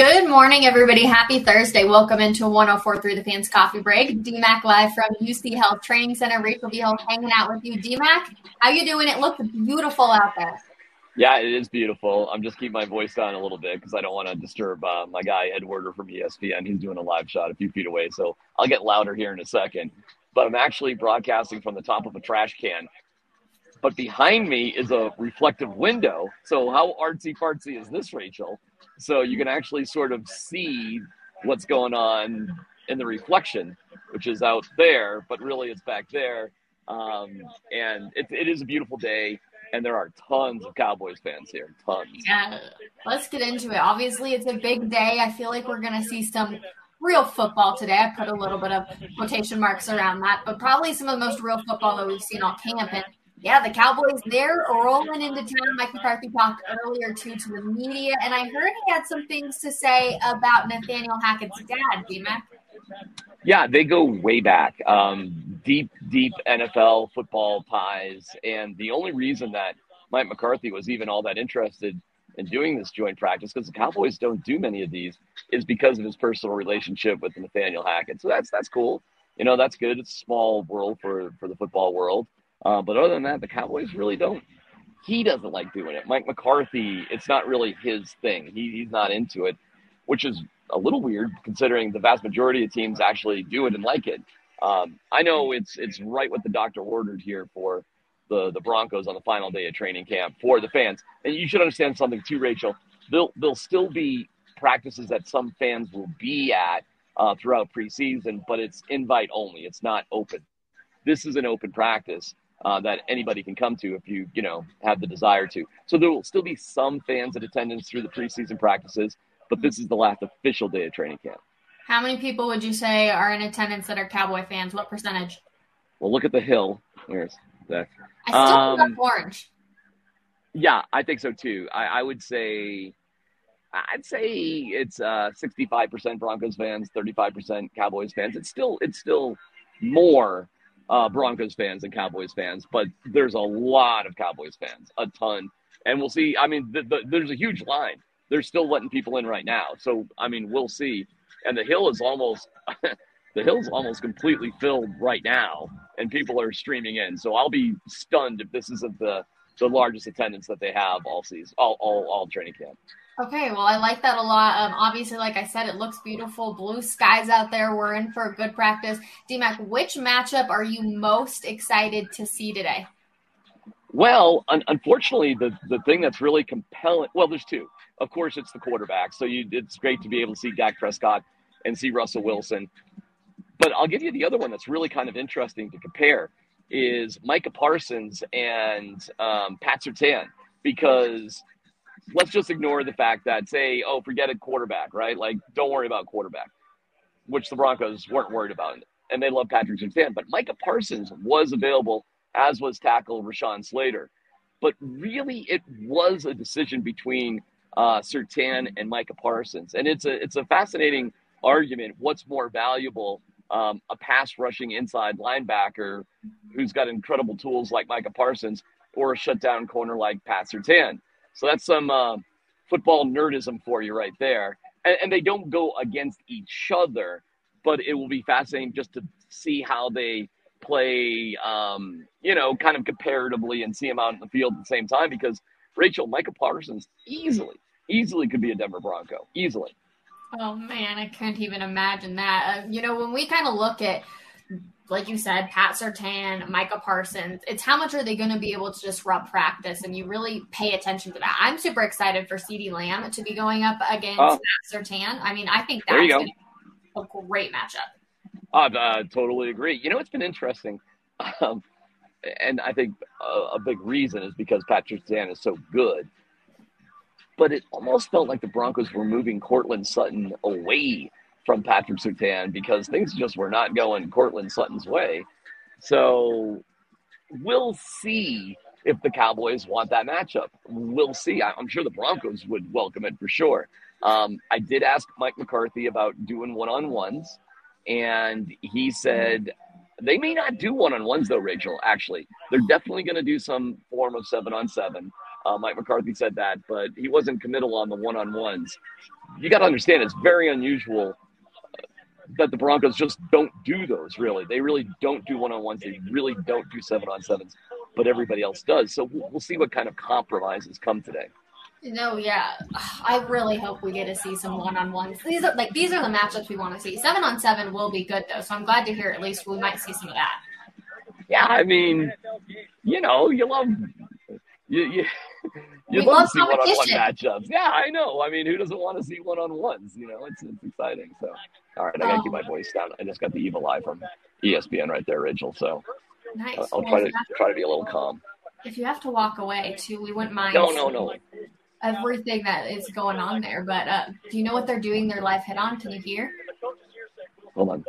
Good morning, everybody. Happy Thursday. Welcome into 1043 The Fans Coffee Break. DMAC live from UC Health Training Center. Rachel Vigil hanging out with you. DMAC, how you doing? It looks beautiful out there. Yeah, it is beautiful. I'm just keeping my voice down a little bit because I don't want to disturb uh, my guy Ed Werder from ESPN. He's doing a live shot a few feet away, so I'll get louder here in a second. But I'm actually broadcasting from the top of a trash can. But behind me is a reflective window. So how artsy fartsy is this, Rachel? So you can actually sort of see what's going on in the reflection, which is out there, but really it's back there. Um, and it, it is a beautiful day, and there are tons of Cowboys fans here. Tons. Yeah, let's get into it. Obviously, it's a big day. I feel like we're going to see some real football today. I put a little bit of quotation marks around that, but probably some of the most real football that we've seen all camp. And yeah, the Cowboys, they're rolling into town. Mike McCarthy talked earlier, too, to the media, and I heard he had some things to say about Nathaniel Hackett's dad, D-Mac. Yeah, they go way back. Um, deep, deep NFL football ties. And the only reason that Mike McCarthy was even all that interested in doing this joint practice, because the Cowboys don't do many of these, is because of his personal relationship with Nathaniel Hackett. So that's that's cool. You know, that's good. It's a small world for, for the football world. Uh, but other than that, the Cowboys really don't. He doesn't like doing it. Mike McCarthy, it's not really his thing. He, he's not into it, which is a little weird considering the vast majority of teams actually do it and like it. Um, I know it's it's right what the doctor ordered here for the the Broncos on the final day of training camp for the fans. And you should understand something too, Rachel. There'll there'll still be practices that some fans will be at uh, throughout preseason, but it's invite only. It's not open. This is an open practice uh, that anybody can come to if you you know have the desire to. So there will still be some fans in attendance through the preseason practices, but this is the last official day of training camp. How many people would you say are in attendance that are Cowboy fans? What percentage? Well, look at the hill. Where's that? I still um, love orange. Yeah, I think so too. I, I would say, I'd say it's uh, 65% Broncos fans, 35% Cowboys fans. It's still, it's still more uh, Broncos fans and Cowboys fans, but there's a lot of Cowboys fans, a ton. And we'll see. I mean, the, the, there's a huge line. They're still letting people in right now. So, I mean, we'll see. And the hill is almost, the hill's almost completely filled right now, and people are streaming in. So I'll be stunned if this isn't the, the largest attendance that they have all season, all, all, all training camp. Okay, well, I like that a lot. Um, obviously, like I said, it looks beautiful. Blue skies out there. We're in for a good practice. DMAC, which matchup are you most excited to see today? Well, un- unfortunately, the, the thing that's really compelling, well, there's two. Of course, it's the quarterback. So you, it's great to be able to see Dak Prescott and see Russell Wilson. But I'll give you the other one that's really kind of interesting to compare is Micah Parsons and um, Pat Surtain because – let's just ignore the fact that say, oh, forget a quarterback, right? Like, don't worry about quarterback, which the Broncos weren't worried about, and they love Patrick Surtain. But Micah Parsons was available, as was tackle Rashawn Slater. But really, it was a decision between uh, Surtain and Micah Parsons, and it's a it's a fascinating argument. What's more valuable? Um, a pass rushing inside linebacker who's got incredible tools like Micah Parsons, or a shutdown corner like Pat Surtain. So that's some uh, football nerdism for you right there. And, and they don't go against each other, but it will be fascinating just to see how they play, um, you know, kind of comparatively and see them out in the field at the same time because Rachel, Micah Parsons easily, easily could be a Denver Bronco. Easily. Oh, man, I can't even imagine that. Uh, you know, when we kind of look at like you said, Pat Surtain, Micah Parsons. It's how much are they going to be able to disrupt practice, and you really pay attention to that. I'm super excited for CeeDee Lamb to be going up against oh. Pat Surtain. I mean, I think that's a great matchup. I uh, totally agree. You know, it's been interesting, um, and I think a, a big reason is because Pat Surtain is so good. But it almost felt like the Broncos were moving Courtland Sutton away from Patrick Surtain because things just were not going Courtland Sutton's way. So we'll see if the Cowboys want that matchup. We'll see. I'm sure the Broncos would welcome it for sure. Um, I did ask Mike McCarthy about doing one on ones, and he said they may not do one on ones though, Rachel. Actually, they're definitely going to do some form of seven on seven. Uh, Mike McCarthy said that, but he wasn't committal on the one on ones. you got to understand it's very unusual that the Broncos just don't do those. Really, they really don't do one on ones. They really don't do seven on sevens, but everybody else does. So we'll, we'll see what kind of compromises come today. No, yeah, I really hope we get to see some one on ones. These are like these are the matchups we want to see. Seven on seven will be good though, so I'm glad to hear at least we might see some of that. Yeah, I mean, you know, you love you you you love, love to see one on one matchups. Yeah, I know. I mean, who doesn't want to see one on ones? You know, it's it's exciting. So, all right, I gotta keep my voice down. I just got the evil eye from ESPN right there, Rachel. So, nice. I'll, I'll try to try to be a little calm. If you have to walk away too, we wouldn't mind. No, no, no everything that is going on there. But uh, do you know what they're doing their live head on? Can you hear? Hold on.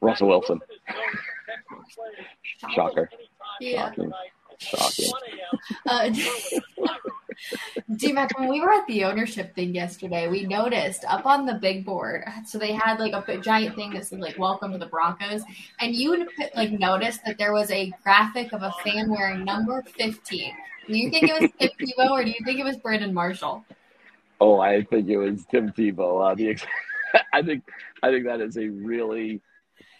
Russell Wilson. Shocker. Yeah. Shocking. Shocking. Uh, D-Mac, when we were at the ownership thing yesterday, we noticed up on the big board, so they had like a giant thing that said like "Welcome to the Broncos," and you would like notice that there was a graphic of a fan wearing number fifteen. Do you think it was Tim Tebow or do you think it was Brandon Marshall? Oh, I think it was Tim Tebow. Uh, the I think I think that is a really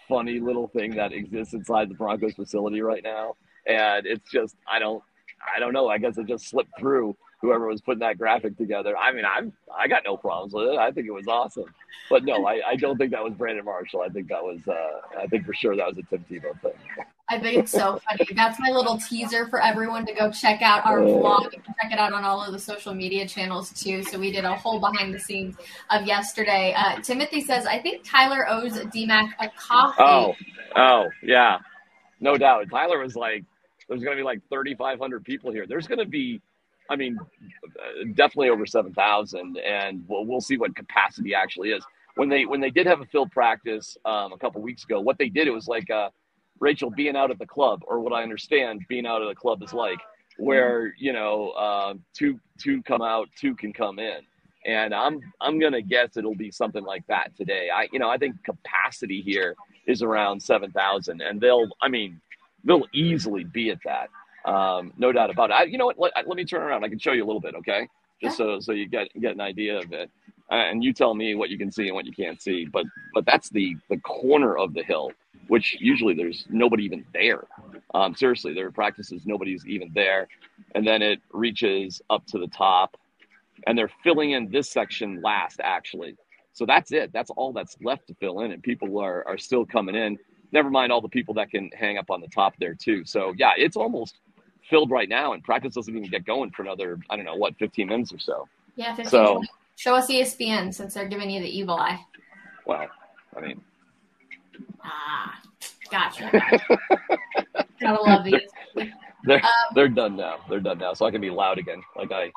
funny little thing that exists inside the Broncos facility right now, and it's just I don't I don't know. I guess it just slipped through whoever was putting that graphic together. I mean, I'm I got no problems with it. I think it was awesome. But no, I, I don't think that was Brandon Marshall. I think that was uh, I think for sure that was a Tim Tebow thing. I think it's so funny. That's my little teaser for everyone to go check out our vlog. You can check it out on all of the social media channels too. So we did a whole behind the scenes of yesterday. Uh, Timothy says, I think Tyler owes DMAC a coffee. Oh, oh, yeah. No doubt. Tyler was like, there's going to be like 3,500 people here. There's going to be I mean, definitely over seven thousand, and we'll we'll see what capacity actually is. When they when they did have a field practice um, a couple weeks ago, what they did it was like uh, Rachel being out at the club, or what I understand being out at the club is like, where you know uh, two two come out, two can come in, and I'm I'm gonna guess it'll be something like that today. I you know I think capacity here is around seven thousand, and they'll I mean they'll easily be at that. Um, no doubt about it. I, you know what? Let, let, me turn around. I can show you a little bit, okay? Just so so you get get an idea of it, and you tell me what you can see and what you can't see. But but that's the the corner of the hill, which usually there's nobody even there. Um, seriously, there are practices nobody's even there, and then it reaches up to the top, and they're filling in this section last actually. So that's it. That's all that's left to fill in, and people are are still coming in. Never mind all the people that can hang up on the top there too. So yeah, it's almost filled right now, and practice doesn't even get going for another, I don't know, what, 15 minutes or so. Yeah, 15 so, Show us ESPN since they're giving you the evil eye. Well, I mean. Ah, gotcha. Gotta love these. They're, um, they're done now. They're done now. So I can be loud again, like I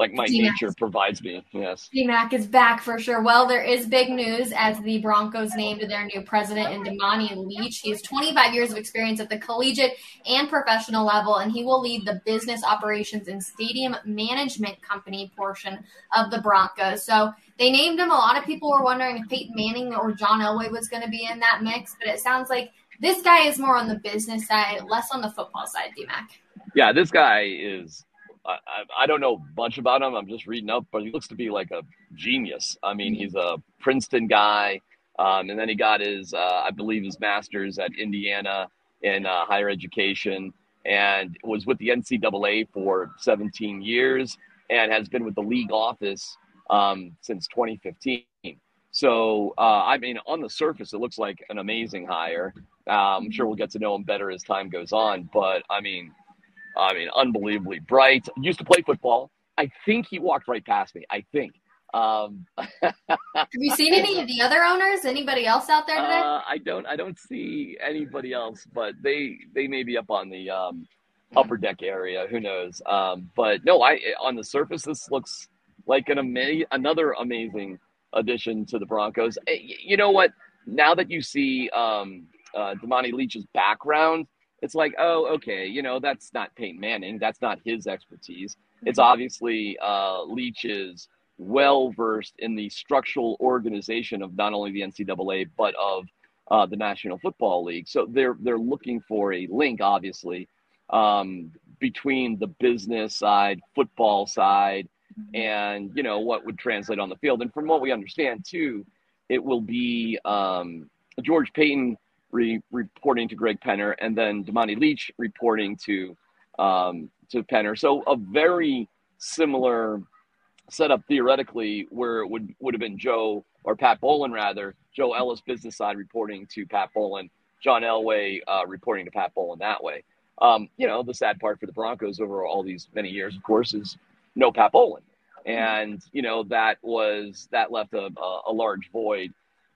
like my D-Mac. nature provides me. Yes. DMAC is back for sure. Well, there is big news as the Broncos named their new president in Damani Leech. He has 25 years of experience at the collegiate and professional level, and he will lead the business operations and stadium management company portion of the Broncos. So they named him. A lot of people were wondering if Peyton Manning or John Elway was going to be in that mix, but it sounds like this guy is more on the business side, less on the football side, DMAC. Yeah, this guy is I, I don't know much about him. I'm just reading up, but he looks to be like a genius. I mean, he's a Princeton guy, um, and then he got his, uh, I believe, his master's at Indiana in uh, higher education, and was with the NCAA for 17 years, and has been with the league office um, since 2015. So, uh, I mean, on the surface, it looks like an amazing hire. Uh, I'm sure we'll get to know him better as time goes on, but I mean, I mean, unbelievably bright. Used to play football. I think he walked right past me. I think. Um, Have you seen any of the other owners? Anybody else out there today? Uh, I don't. I don't see anybody else, but they they may be up on the um, upper deck area. Who knows? Um, but no, I on the surface, this looks like an ama- another amazing addition to the Broncos. Eh, you know what? Now that you see um, uh, Damani Leech's background, it's like, oh, okay, you know, that's not Peyton Manning. That's not his expertise. It's mm-hmm. obviously uh, Leech is well versed in the structural organization of not only the NCAA but of uh, the National Football League. So they're they're looking for a link, obviously, um, between the business side, football side, and you know what would translate on the field. And from what we understand too, it will be um, George Paton re- reporting to Greg Penner, and then Damani Leech reporting to um, to Penner. So a very similar setup theoretically, where it would would have been Joe or Pat Bowlen rather, Joe Ellis business side reporting to Pat Bowlen, John Elway uh, reporting to Pat Bowlen that way. Um, you know, the sad part for the Broncos over all these many years, of course, is no Pat Bowlen. And, you know, that was, that left a, a large void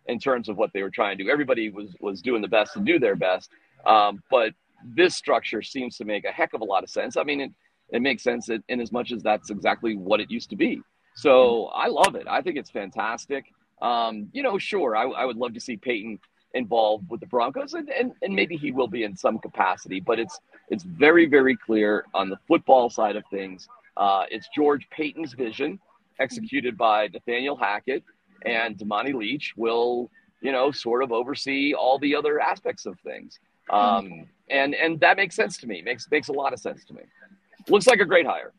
in terms of what they were trying to do. Everybody was, was doing the best and do their best. Um, but this structure seems to make a heck of a lot of sense. I mean, it, it makes sense in, in as much as that's exactly what it used to be. So I love it. I think it's fantastic. Um, you know, sure, I, I would love to see Peyton involved with the Broncos, and, and, and maybe he will be in some capacity. But it's it's very very clear on the football side of things. Uh, it's George Paton's vision, executed by Nathaniel Hackett, and Damani Leech will you know sort of oversee all the other aspects of things. Um, and and that makes sense to me. makes makes a lot of sense to me. Looks like a great hire.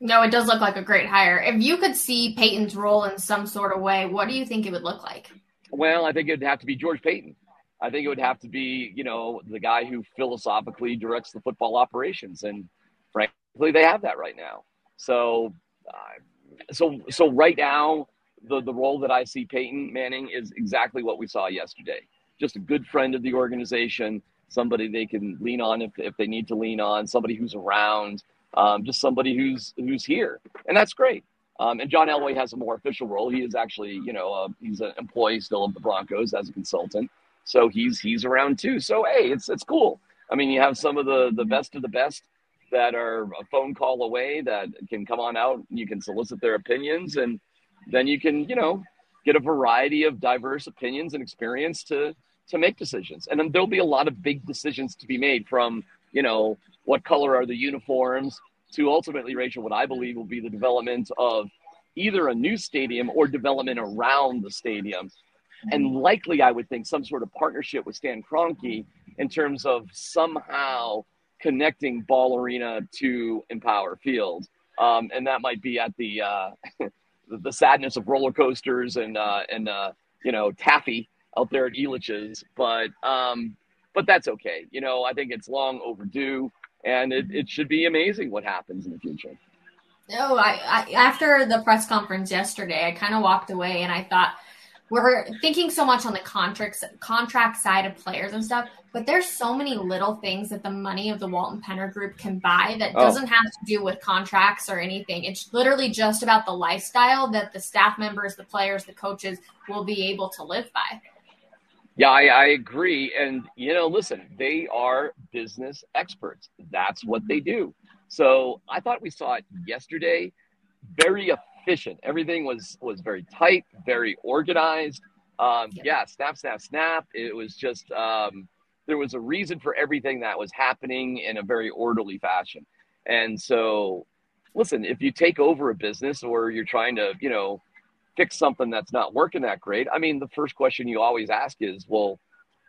No, it does look like a great hire. If you could see Peyton's role in some sort of way, what do you think it would look like? Well, I think it'd have to be George Paton. I think it would have to be, you know, the guy who philosophically directs the football operations, and frankly, they have that right now. So, uh, so, so right now, the the role that I see Peyton Manning is exactly what we saw yesterday. Just a good friend of the organization, somebody they can lean on if if they need to lean on, somebody who's around, um, just somebody who's who's here, and that's great. Um, and John Elway has a more official role. He is actually, you know, uh, he's an employee still of the Broncos as a consultant, so he's he's around too. So hey, it's it's cool. I mean, you have some of the the best of the best that are a phone call away that can come on out. You can solicit their opinions, and then you can, you know, get a variety of diverse opinions and experience to to make decisions. And then there'll be a lot of big decisions to be made from, you know, what color are the uniforms to ultimately, Rachel, what I believe will be the development of either a new stadium or development around the stadium. And likely, I would think some sort of partnership with Stan Kroenke in terms of somehow connecting Ball Arena to Empower Field. Um, and that might be at the, uh, the sadness of roller coasters and, uh, and uh, you know, taffy out there at Elitch's. But, um, but that's okay. You know, I think it's long overdue and it, it should be amazing what happens in the future. No, I, I after the press conference yesterday, I kind of walked away and I thought we're thinking so much on the contracts contract side of players and stuff, but there's so many little things that the money of the Walton Penner Group can buy that oh. doesn't have to do with contracts or anything. It's literally just about the lifestyle that the staff members, the players, the coaches will be able to live by. Yeah, I, I, agree. And, you know, listen, they are business experts. That's what they do. So I thought we saw it yesterday. Very efficient. Everything was was very tight, very organized. Um, yeah. yeah, snap, snap, snap. It was just um, there was a reason for everything that was happening in a very orderly fashion. And so, listen, if you take over a business or you're trying to, you know, fix something that's not working that great, I mean, the first question you always ask is, well,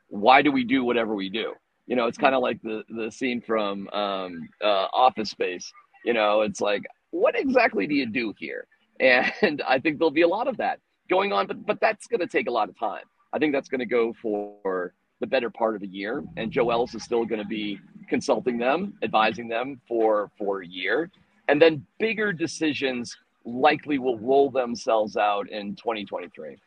why do we do whatever we do? You know, it's kind of like the the scene from um, uh, Office Space. You know, it's like, what exactly do you do here? And I think there'll be a lot of that going on, but but that's going to take a lot of time. I think that's going to go for the better part of a year, and Joe Ellis is still going to be consulting them, advising them for for a year, and then bigger decisions likely will roll themselves out in 2023?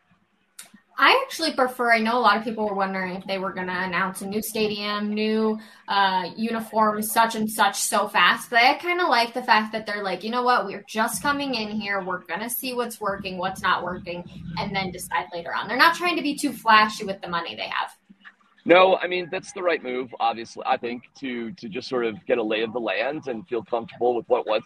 I actually prefer. I know a lot of people were wondering if they were going to announce a new stadium, new uh, uniforms, such and such so fast. But I kind of like the fact that they're like, you know what, we're just coming in here. We're going to see what's working, what's not working, and then decide later on. They're not trying to be too flashy with the money they have. No, I mean that's the right move. Obviously, I think to to just sort of get a lay of the land and feel comfortable with what was.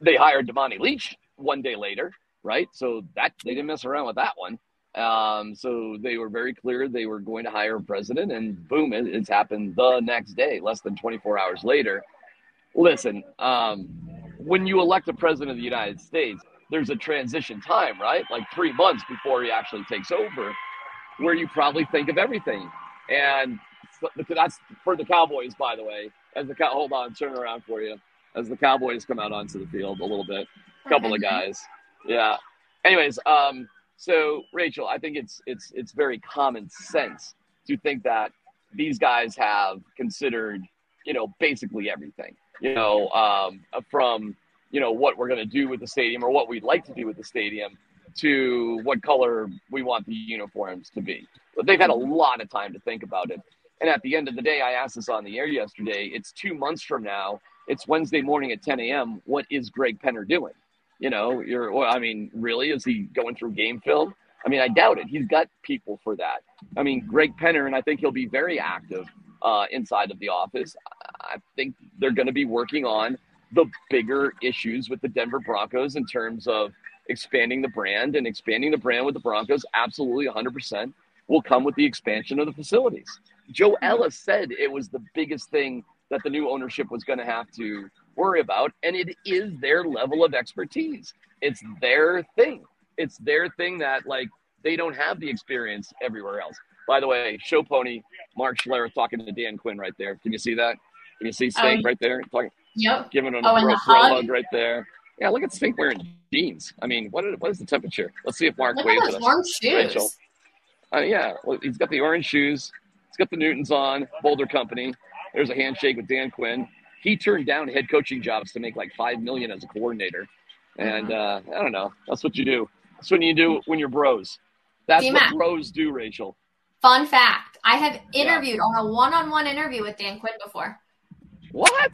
They hired Damani Leech one day later, right? So that they didn't mess around with that one. Um, so they were very clear they were going to hire a president, and boom, it, it's happened the next day, less than 24 hours later. Listen, um, when you elect a president of the United States, there's a transition time, right? Like three months before he actually takes over, where you probably think of everything. And that's for the Cowboys, by the way. As the cow, hold on, turn around for you. As the Cowboys come out onto the field a little bit. a couple of guys. Yeah. Anyways, um, so Rachel, I think it's it's it's very common sense to think that these guys have considered, you know, basically everything. You know, um, from you know what we're going to do with the stadium or what we'd like to do with the stadium to what color we want the uniforms to be. But they've had a lot of time to think about it. And at the end of the day, I asked this on the air yesterday. It's two months from now. It's Wednesday morning at 10 a.m. What is Greg Penner doing? You know, you're, I mean, really? Is he going through game film? I mean, I doubt it. He's got people for that. I mean, Greg Penner, and I think he'll be very active uh, inside of the office. I think they're going to be working on the bigger issues with the Denver Broncos in terms of expanding the brand and expanding the brand with the Broncos. Absolutely 100% will come with the expansion of the facilities. Joe Ellis said it was the biggest thing that the new ownership was going to have to worry about. And it is their level of expertise. It's their thing. It's their thing that, like, they don't have the experience everywhere else. By the way, show pony Mark Schlereth talking to Dan Quinn right there. Can you see that? Can you see Stink um, right there? Talking, yep. Giving him a oh, hug right there. Yeah, look at Stink wearing jeans. I mean, what is, what is the temperature? Let's see if Mark look waves at those warm shoes. Rachel. Uh, yeah, well, he's got the orange shoes. He's got the Newtons on, Boulder Company. There's a handshake with Dan Quinn. He turned down head coaching jobs to make like five million as a coordinator, and uh, I don't know. That's what you do. That's what you do when you're bros. That's D-Mac. what bros do, Rachel. Fun fact: I have interviewed yeah. on a one-on-one interview with Dan Quinn before. What?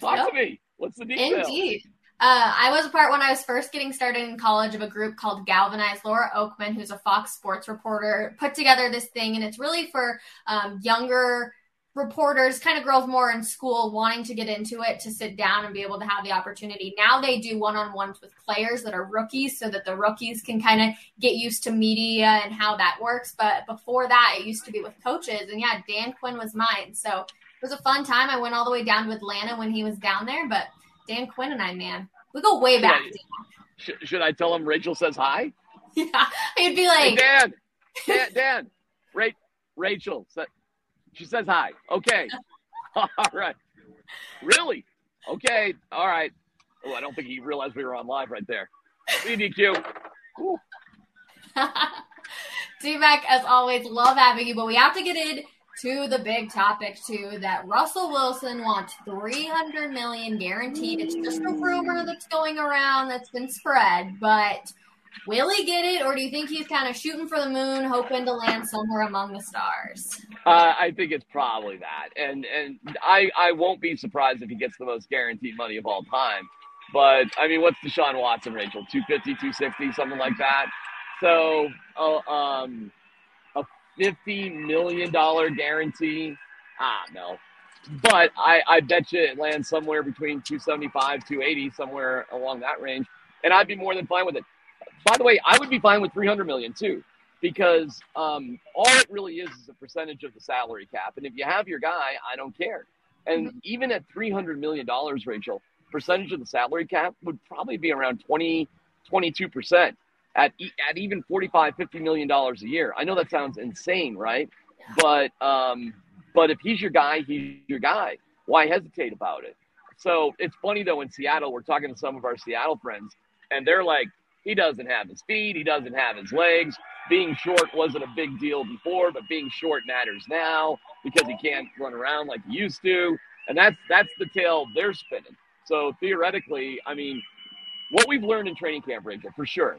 Talk yep. to me. What's the detail? Indeed. Uh, I was a part when I was first getting started in college of a group called Galvanize. Laura Okmin, who's a Fox Sports reporter, put together this thing, and it's really for um, younger reporters, kind of girls more in school wanting to get into it to sit down and be able to have the opportunity. Now they do one on ones with players that are rookies so that the rookies can kind of get used to media and how that works. But before that, it used to be with coaches. And yeah, Dan Quinn was mine. So it was a fun time. I went all the way down to Atlanta when he was down there. But Dan Quinn and I, man, we go way back. Should, should I tell him Rachel says hi? Yeah, he'd be like, hey, Dan, Dan, Dan, Ra- Rachel, she says hi. Okay. All right. Really? Okay. All right. Oh, I don't think he realized we were on live right there. BDQ. D-Mac, as always, love having you, but we have to get in to the big topic too that Russell Wilson wants 300 million guaranteed. It's just a rumor that's going around that's been spread, but will he get it or do you think he's kind of shooting for the moon hoping to land somewhere among the stars? Uh, I think it's probably that. And and I I won't be surprised if he gets the most guaranteed money of all time. But I mean, what's Deshaun Watson, Rachel? 250, 260, something like that. So, uh, um, fifty million dollar guarantee. Ah, no. But I, I bet you it lands somewhere between 275, 280, somewhere along that range. And I'd be more than fine with it. By the way, I would be fine with 300 million too, because um, all it really is is a percentage of the salary cap. And if you have your guy, I don't care. And mm-hmm. even at 300 million dollars, Rachel, percentage of the salary cap would probably be around 20, 22 percent at at even 45 50 million dollars a year. I know that sounds insane, right? But um but if he's your guy, he's your guy. Why hesitate about it? So it's funny though in Seattle, we're talking to some of our Seattle friends and they're like he doesn't have his feet, he doesn't have his legs. Being short wasn't a big deal before, but being short matters now because he can't run around like he used to. And that's that's the tale they're spinning. So theoretically, I mean, what we've learned in training camp, Rachel, for sure,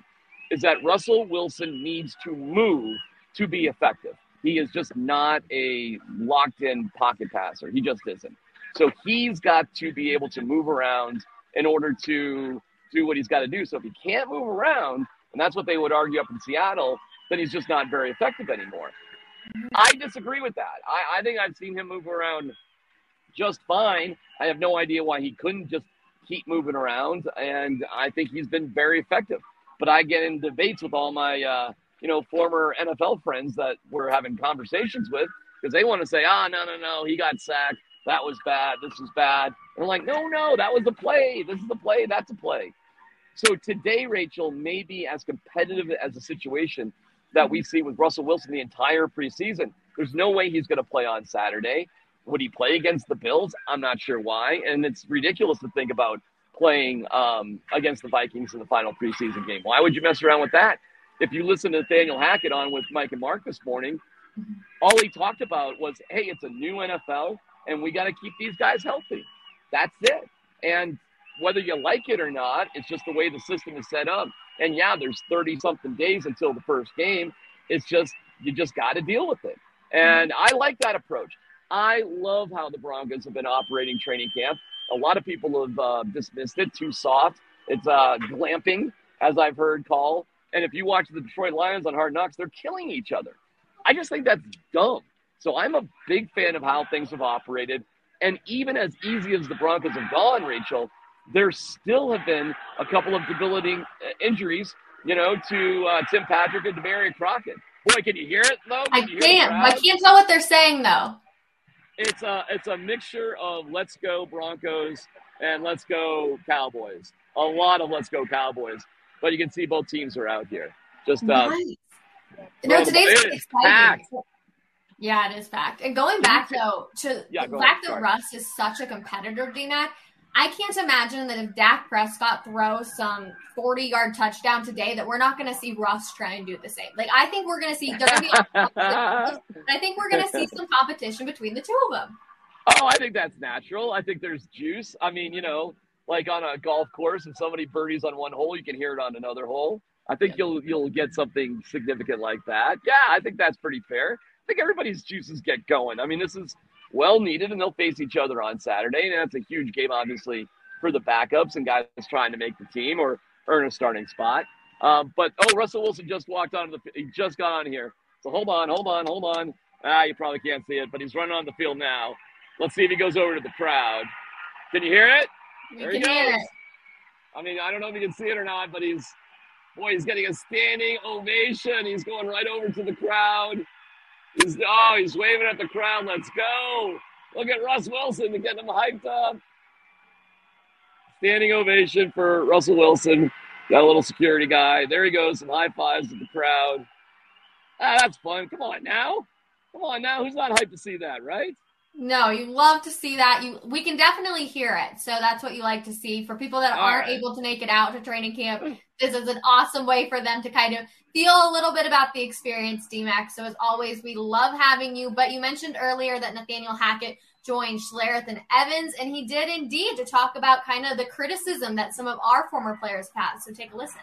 is that Russell Wilson needs to move to be effective. He is just not a locked in pocket passer. He just isn't. So he's got to be able to move around in order to do what he's got to do. So if he can't move around, and that's what they would argue up in Seattle, then he's just not very effective anymore. I disagree with that. I, I think I've seen him move around just fine. I have no idea why he couldn't just keep moving around, and I think he's been very effective. But I get in debates with all my, uh, you know, former NFL friends that we're having conversations with because they want to say, ah, oh, no, no, no, he got sacked. That was bad. This was bad. And I'm like, no, no, that was the play. This is the play. That's a play. So today, Rachel, may be as competitive as a situation that we see with Russell Wilson the entire preseason. There's no way he's going to play on Saturday. Would he play against the Bills? I'm not sure why. And it's ridiculous to think about playing um, against the Vikings in the final preseason game. Why would you mess around with that? If you listen to Nathaniel Hackett on with Mike and Mark this morning, all he talked about was, hey, it's a new NFL and we got to keep these guys healthy. That's it. And whether you like it or not, it's just the way the system is set up. And yeah, there's 30 something days until the first game. It's just, you just got to deal with it. And I like that approach. I love how the Broncos have been operating training camp. A lot of people have uh, dismissed it, too soft. It's uh, glamping, as I've heard call. And if you watch the Detroit Lions on Hard Knocks, they're killing each other. I just think that's dumb. So I'm a big fan of how things have operated. And even as easy as the Broncos have gone, Rachel, there still have been a couple of debilitating uh, injuries, you know, to uh, Tim Patrick and Damarea Crockett. Boy, can you hear it though? Can I can't. I can't tell what they're saying though. It's a it's a mixture of let's go Broncos and let's go Cowboys. A lot of let's go Cowboys, but you can see both teams are out here. Just uh, nice. no, today's exciting. Yeah, it is fact. And going back though to yeah, the fact that Russ is such a competitor, DMAC, I can't imagine that if Dak Prescott throws some 40 yard touchdown today, that we're not going to see Russ try and do the same. Like, I think we're going to see, be I think we're going to see some competition between the two of them. Oh, I think that's natural. I think there's juice. I mean, you know, like on a golf course, if somebody birdies on one hole, you can hear it on another hole. I think you'll you'll get something significant like that. Yeah, I think that's pretty fair. I think everybody's juices get going. I mean, this is well needed, and they'll face each other on Saturday. And that's a huge game, obviously, for the backups and guys trying to make the team or earn a starting spot. Um, but oh, Russell Wilson just walked onto the. He just got on here. So hold on, hold on, hold on. Ah, you probably can't see it, but he's running on the field now. Let's see if he goes over to the crowd. Can you hear it? There he goes. I mean, I don't know if you can see it or not, but he's boy, he's getting a standing ovation. He's going right over to the crowd. He's oh, he's waving at the crowd. Let's go! Look at Russ Wilson to get him hyped up. Standing ovation for Russell Wilson. A little security guy. There he goes. Some high fives to the crowd. Ah, that's fun. Come on now. Come on now. Who's not hyped to see that, right? No, you love to see that. You we can definitely hear it. So that's what you like to see. For people that All aren't right. able to make it out to training camp, mm. this is an awesome way for them to kind of feel a little bit about the experience, DMAX. So as always, we love having you. But you mentioned earlier that Nathaniel Hackett joined Schlereth and Evans, and he did indeed to talk about kind of the criticism that some of our former players had. So take a listen.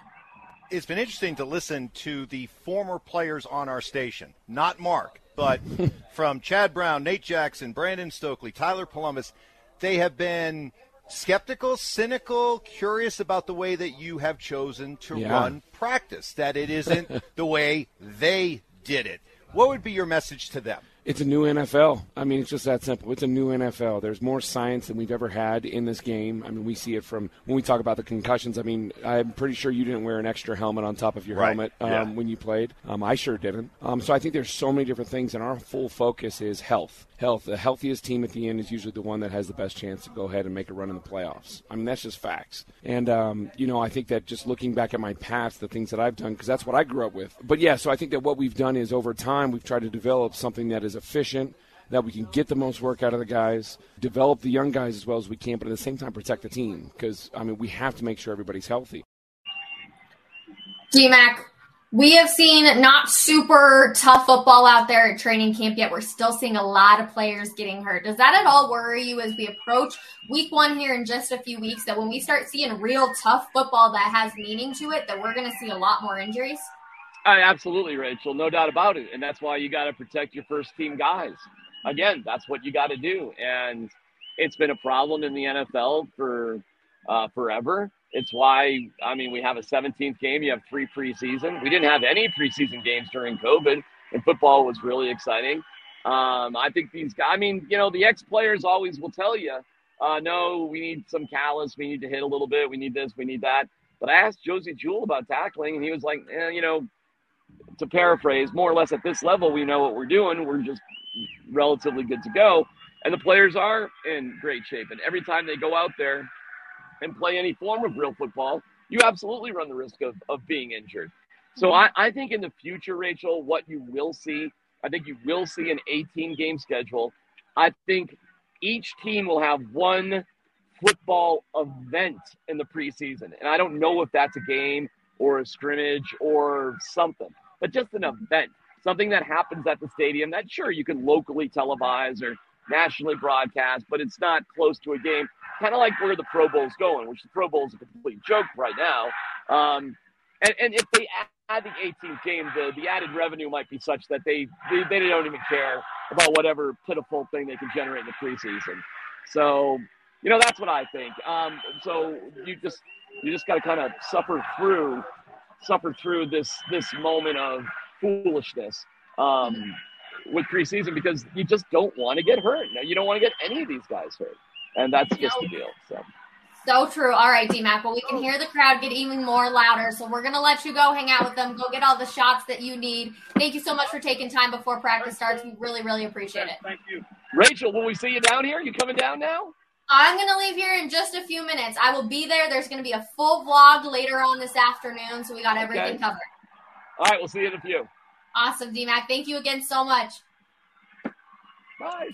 It's been interesting to listen to the former players on our station, not Mark but from Chad Brown, Nate Jackson, Brandon Stokley, Tyler Polumbus, they have been skeptical, cynical, curious about the way that you have chosen to yeah. run practice, that it isn't the way they did it. What would be your message to them? It's a new NFL. I mean, it's just that simple. It's a new NFL. There's more science than we've ever had in this game. I mean, we see it from when we talk about the concussions. I mean, I'm pretty sure you didn't wear an extra helmet on top of your right. helmet um, yeah. when you played. Um, I sure didn't. Um, so I think there's so many different things, and our full focus is health. Health. The healthiest team at the end is usually the one that has the best chance to go ahead and make a run in the playoffs. I mean, that's just facts. And um, you know, I think that just looking back at my past, the things that I've done, because that's what I grew up with. But yeah, so I think that what we've done is over time we've tried to develop something that is efficient that we can get the most work out of the guys, develop the young guys as well as we can, but at the same time protect the team because I mean we have to make sure everybody's healthy. DMAC, we have seen not super tough football out there at training camp yet. We're still seeing a lot of players getting hurt. Does that at all worry you as we approach week one here in just a few weeks? That when we start seeing real tough football that has meaning to it, that we're going to see a lot more injuries? Uh, absolutely, Rachel. No doubt about it. And that's why you got to protect your first team guys again, that's what you got to do. And it's been a problem in the NFL for uh, forever. It's why, I mean, we have a 17th game. You have three preseason. We didn't have any preseason games during COVID, and football was really exciting. Um, I think these guys, I mean, you know, the ex players always will tell you, uh, no, we need some callus. We need to hit a little bit. We need this. We need that. But I asked Josey Jewell about tackling, and he was like, eh, you know, to paraphrase, more or less at this level, we know what we're doing. We're just relatively good to go. And the players are in great shape. And every time they go out there and play any form of real football, you absolutely run the risk of, of being injured. So mm-hmm. I, I think in the future, Rachel, what you will see, I think you will see an 18 game schedule. I think each team will have one football event in the preseason. And I don't know if that's a game or a scrimmage or something, but just an event, something that happens at the stadium that sure you can locally televise or nationally broadcast, but it's not close to a game. Kind of like where the Pro Bowl's going, which the Pro Bowl is a complete joke right now. Um, and, and if they add the 18th game, the, the added revenue might be such that they, they, they don't even care about whatever pitiful thing they can generate in the preseason. So, you know, that's what I think. Um, so you just you just got to kind of suffer through suffer through this this moment of foolishness um, with preseason because you just don't want to get hurt. Now, you don't want to get any of these guys hurt, and that's just the deal. So. So true. All right, DMAC. Well, we can hear the crowd get even more louder. So we're going to let you go hang out with them. Go get all the shots that you need. Thank you so much for taking time before practice starts. We really, really appreciate it. Thank you. Rachel, will we see you down here? You coming down now? I'm going to leave here in just a few minutes. I will be there. There's going to be a full vlog later on this afternoon. So we got everything okay. covered. All right. We'll see you in a few. Awesome, DMAC. Thank you again so much. Bye.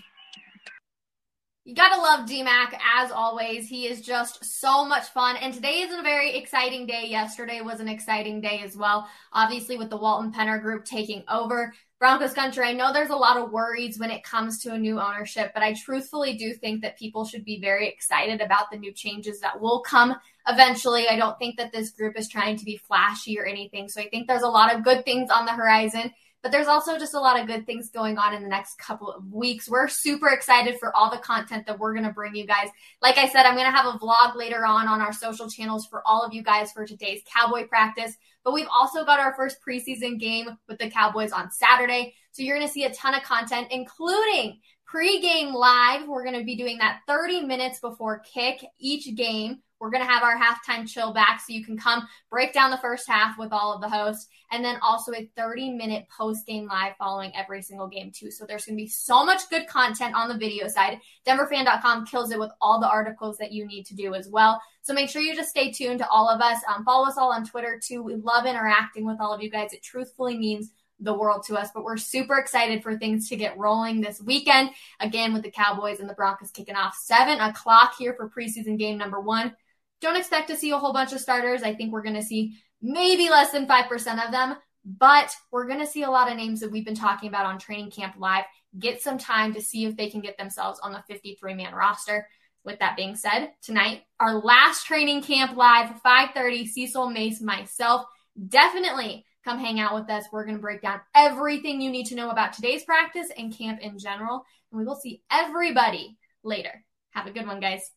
You gotta love DMAC as always. He is just so much fun. And today is a very exciting day. Yesterday was an exciting day as well. Obviously, with the Walton Penner Group taking over Broncos country. I know there's a lot of worries when it comes to a new ownership, but I truthfully do think that people should be very excited about the new changes that will come eventually. I don't think that this group is trying to be flashy or anything. So I think there's a lot of good things on the horizon. But there's also just a lot of good things going on in the next couple of weeks. We're super excited for all the content that we're going to bring you guys. Like I said, I'm going to have a vlog later on on our social channels for all of you guys for today's Cowboy practice. But we've also got our first preseason game with the Cowboys on Saturday. So you're going to see a ton of content, including pregame live. We're going to be doing that 30 minutes before kick each game. We're going to have our halftime chill back so you can come break down the first half with all of the hosts and then also a 30 minute post game live following every single game too. So there's going to be so much good content on the video side. DenverFan.com kills it with all the articles that you need to do as well. So make sure you just stay tuned to all of us. Um, follow us all on Twitter too. We love interacting with all of you guys. It truthfully means the world to us. But we're super excited for things to get rolling this weekend. Again, with the Cowboys and the Broncos kicking off seven o'clock here for preseason game number one. Don't expect to see a whole bunch of starters. I think we're going to see maybe less than 5% of them, but we're going to see a lot of names that we've been talking about on Training Camp Live. Get some time to see if they can get themselves on the 53 man roster. With that being said, tonight, our last Training Camp Live, 5:30, Cecil Mace, myself. Definitely come hang out with us. We're going to break down everything you need to know about today's practice and camp in general. And we will see everybody later. Have a good one, guys.